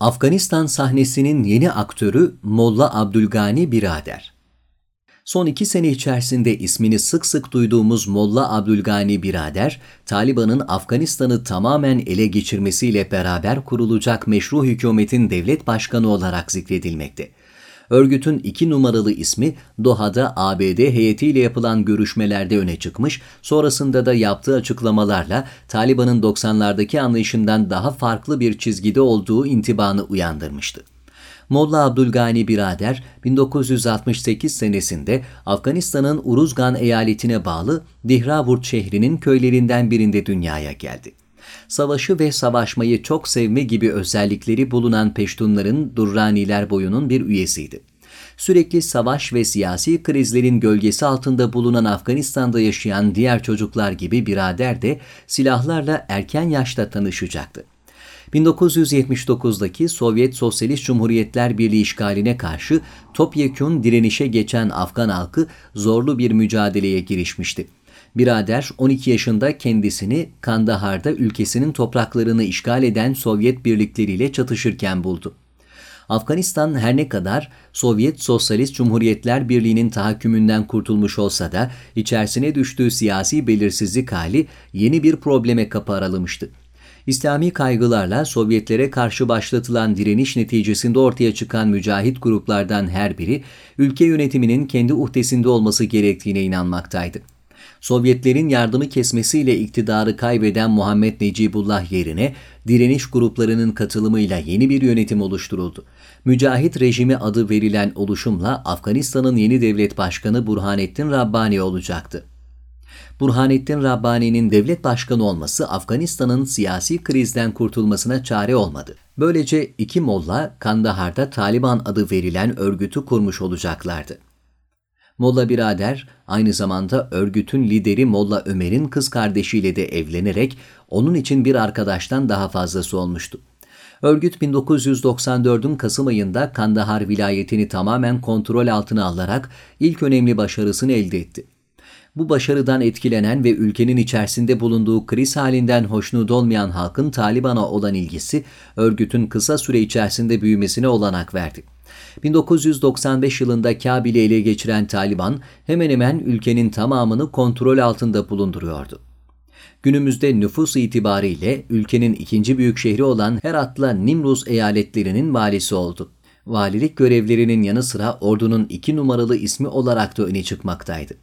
Afganistan sahnesinin yeni aktörü Molla Abdülgani Birader. Son iki sene içerisinde ismini sık sık duyduğumuz Molla Abdülgani Birader, Taliban'ın Afganistan'ı tamamen ele geçirmesiyle beraber kurulacak meşru hükümetin devlet başkanı olarak zikredilmekte. Örgütün iki numaralı ismi Doha'da ABD heyetiyle yapılan görüşmelerde öne çıkmış, sonrasında da yaptığı açıklamalarla Taliban'ın 90'lardaki anlayışından daha farklı bir çizgide olduğu intibanı uyandırmıştı. Molla Abdülgani Birader 1968 senesinde Afganistan'ın Uruzgan eyaletine bağlı Dihravurt şehrinin köylerinden birinde dünyaya geldi. Savaşı ve savaşmayı çok sevme gibi özellikleri bulunan Peştunların Durraniler boyunun bir üyesiydi. Sürekli savaş ve siyasi krizlerin gölgesi altında bulunan Afganistan'da yaşayan diğer çocuklar gibi birader de silahlarla erken yaşta tanışacaktı. 1979'daki Sovyet Sosyalist Cumhuriyetler Birliği işgaline karşı topyekun direnişe geçen Afgan halkı zorlu bir mücadeleye girişmişti. Birader 12 yaşında kendisini Kandahar'da ülkesinin topraklarını işgal eden Sovyet birlikleriyle çatışırken buldu. Afganistan her ne kadar Sovyet Sosyalist Cumhuriyetler Birliği'nin tahakkümünden kurtulmuş olsa da içerisine düştüğü siyasi belirsizlik hali yeni bir probleme kapı aralamıştı. İslami kaygılarla Sovyetlere karşı başlatılan direniş neticesinde ortaya çıkan mücahit gruplardan her biri ülke yönetiminin kendi uhdesinde olması gerektiğine inanmaktaydı. Sovyetlerin yardımı kesmesiyle iktidarı kaybeden Muhammed Necibullah yerine direniş gruplarının katılımıyla yeni bir yönetim oluşturuldu. Mücahit rejimi adı verilen oluşumla Afganistan'ın yeni devlet başkanı Burhanettin Rabbani olacaktı. Burhanettin Rabbani'nin devlet başkanı olması Afganistan'ın siyasi krizden kurtulmasına çare olmadı. Böylece iki molla Kandahar'da Taliban adı verilen örgütü kurmuş olacaklardı. Molla Birader aynı zamanda örgütün lideri Molla Ömer'in kız kardeşiyle de evlenerek onun için bir arkadaştan daha fazlası olmuştu. Örgüt 1994'ün Kasım ayında Kandahar vilayetini tamamen kontrol altına alarak ilk önemli başarısını elde etti. Bu başarıdan etkilenen ve ülkenin içerisinde bulunduğu kriz halinden hoşnut olmayan halkın Taliban'a olan ilgisi örgütün kısa süre içerisinde büyümesine olanak verdi. 1995 yılında Kabil'i ele geçiren Taliban hemen hemen ülkenin tamamını kontrol altında bulunduruyordu. Günümüzde nüfus itibariyle ülkenin ikinci büyük şehri olan Herat'la Nimruz eyaletlerinin valisi oldu. Valilik görevlerinin yanı sıra ordunun iki numaralı ismi olarak da öne çıkmaktaydı.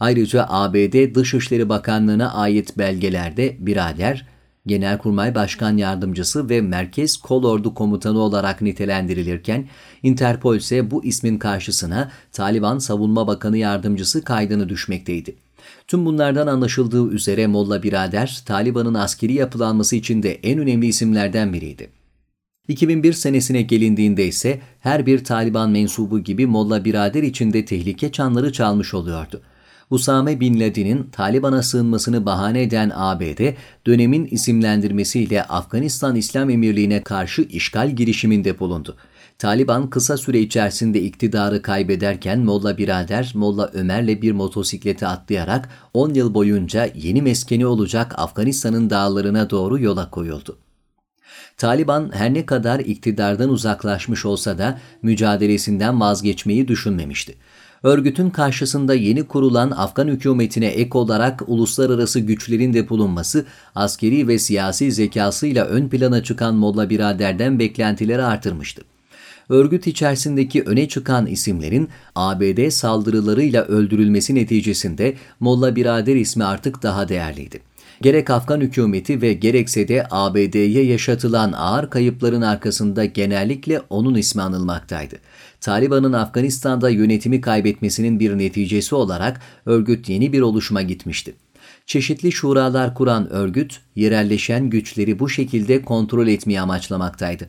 Ayrıca ABD Dışişleri Bakanlığı'na ait belgelerde birader, Genelkurmay Başkan Yardımcısı ve Merkez Kolordu Komutanı olarak nitelendirilirken, Interpol ise bu ismin karşısına Taliban Savunma Bakanı Yardımcısı kaydını düşmekteydi. Tüm bunlardan anlaşıldığı üzere Molla Birader, Taliban'ın askeri yapılanması için de en önemli isimlerden biriydi. 2001 senesine gelindiğinde ise her bir Taliban mensubu gibi Molla Birader içinde tehlike çanları çalmış oluyordu. Usame Bin Laden'in Taliban'a sığınmasını bahane eden ABD, dönemin isimlendirmesiyle Afganistan İslam Emirliği'ne karşı işgal girişiminde bulundu. Taliban kısa süre içerisinde iktidarı kaybederken Molla Birader, Molla Ömer'le bir motosiklete atlayarak 10 yıl boyunca yeni meskeni olacak Afganistan'ın dağlarına doğru yola koyuldu. Taliban her ne kadar iktidardan uzaklaşmış olsa da mücadelesinden vazgeçmeyi düşünmemişti. Örgütün karşısında yeni kurulan Afgan hükümetine ek olarak uluslararası güçlerin de bulunması, askeri ve siyasi zekasıyla ön plana çıkan Molla Birader'den beklentileri artırmıştı. Örgüt içerisindeki öne çıkan isimlerin ABD saldırılarıyla öldürülmesi neticesinde Molla Birader ismi artık daha değerliydi. Gerek Afgan hükümeti ve gerekse de ABD'ye yaşatılan ağır kayıpların arkasında genellikle onun ismi anılmaktaydı. Taliban'ın Afganistan'da yönetimi kaybetmesinin bir neticesi olarak örgüt yeni bir oluşuma gitmişti. Çeşitli şuralar kuran örgüt, yerelleşen güçleri bu şekilde kontrol etmeyi amaçlamaktaydı.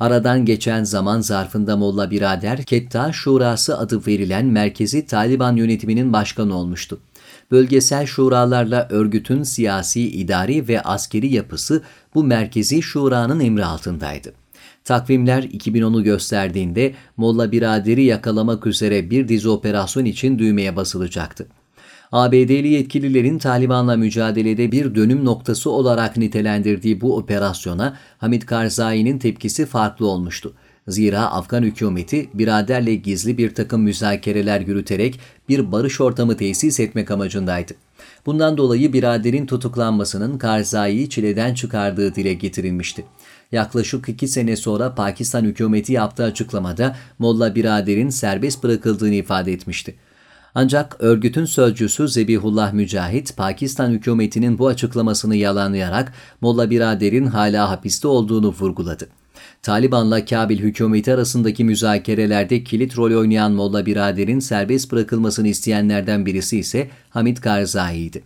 Aradan geçen zaman zarfında Molla Birader, Ketta Şurası adı verilen merkezi Taliban yönetiminin başkanı olmuştu. Bölgesel şuralarla örgütün siyasi, idari ve askeri yapısı bu merkezi şuranın emri altındaydı. Takvimler 2010'u gösterdiğinde Molla Biraderi yakalamak üzere bir dizi operasyon için düğmeye basılacaktı. ABD'li yetkililerin Taliban'la mücadelede bir dönüm noktası olarak nitelendirdiği bu operasyona Hamid Karzai'nin tepkisi farklı olmuştu. Zira Afgan hükümeti biraderle gizli bir takım müzakereler yürüterek bir barış ortamı tesis etmek amacındaydı. Bundan dolayı biraderin tutuklanmasının Karzai'yi çileden çıkardığı dile getirilmişti. Yaklaşık iki sene sonra Pakistan hükümeti yaptığı açıklamada Molla biraderin serbest bırakıldığını ifade etmişti. Ancak örgütün sözcüsü Zebihullah Mücahit, Pakistan hükümetinin bu açıklamasını yalanlayarak Molla Birader'in hala hapiste olduğunu vurguladı. Taliban'la Kabil hükümeti arasındaki müzakerelerde kilit rol oynayan Molla Birader'in serbest bırakılmasını isteyenlerden birisi ise Hamid Karzai'ydi.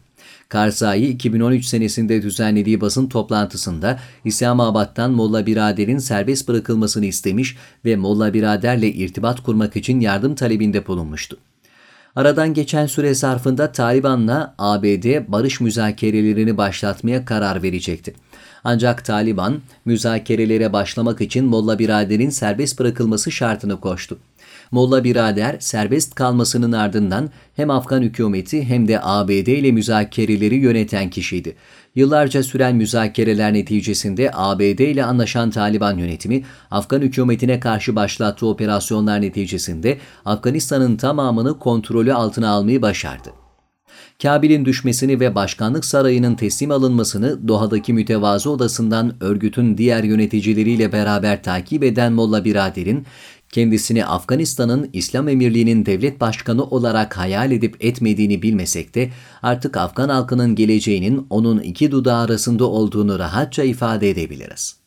Karzai 2013 senesinde düzenlediği basın toplantısında İslamabad'dan Molla Birader'in serbest bırakılmasını istemiş ve Molla Birader'le irtibat kurmak için yardım talebinde bulunmuştu. Aradan geçen süre zarfında Taliban'la ABD barış müzakerelerini başlatmaya karar verecekti. Ancak Taliban müzakerelere başlamak için Molla Birader'in serbest bırakılması şartını koştu. Molla Birader serbest kalmasının ardından hem Afgan hükümeti hem de ABD ile müzakereleri yöneten kişiydi. Yıllarca süren müzakereler neticesinde ABD ile anlaşan Taliban yönetimi Afgan hükümetine karşı başlattığı operasyonlar neticesinde Afganistan'ın tamamını kontrolü altına almayı başardı. Kabil'in düşmesini ve başkanlık sarayının teslim alınmasını Doha'daki mütevazı odasından örgütün diğer yöneticileriyle beraber takip eden Molla Birader'in kendisini Afganistan'ın İslam Emirliği'nin devlet başkanı olarak hayal edip etmediğini bilmesek de artık Afgan halkının geleceğinin onun iki dudağı arasında olduğunu rahatça ifade edebiliriz.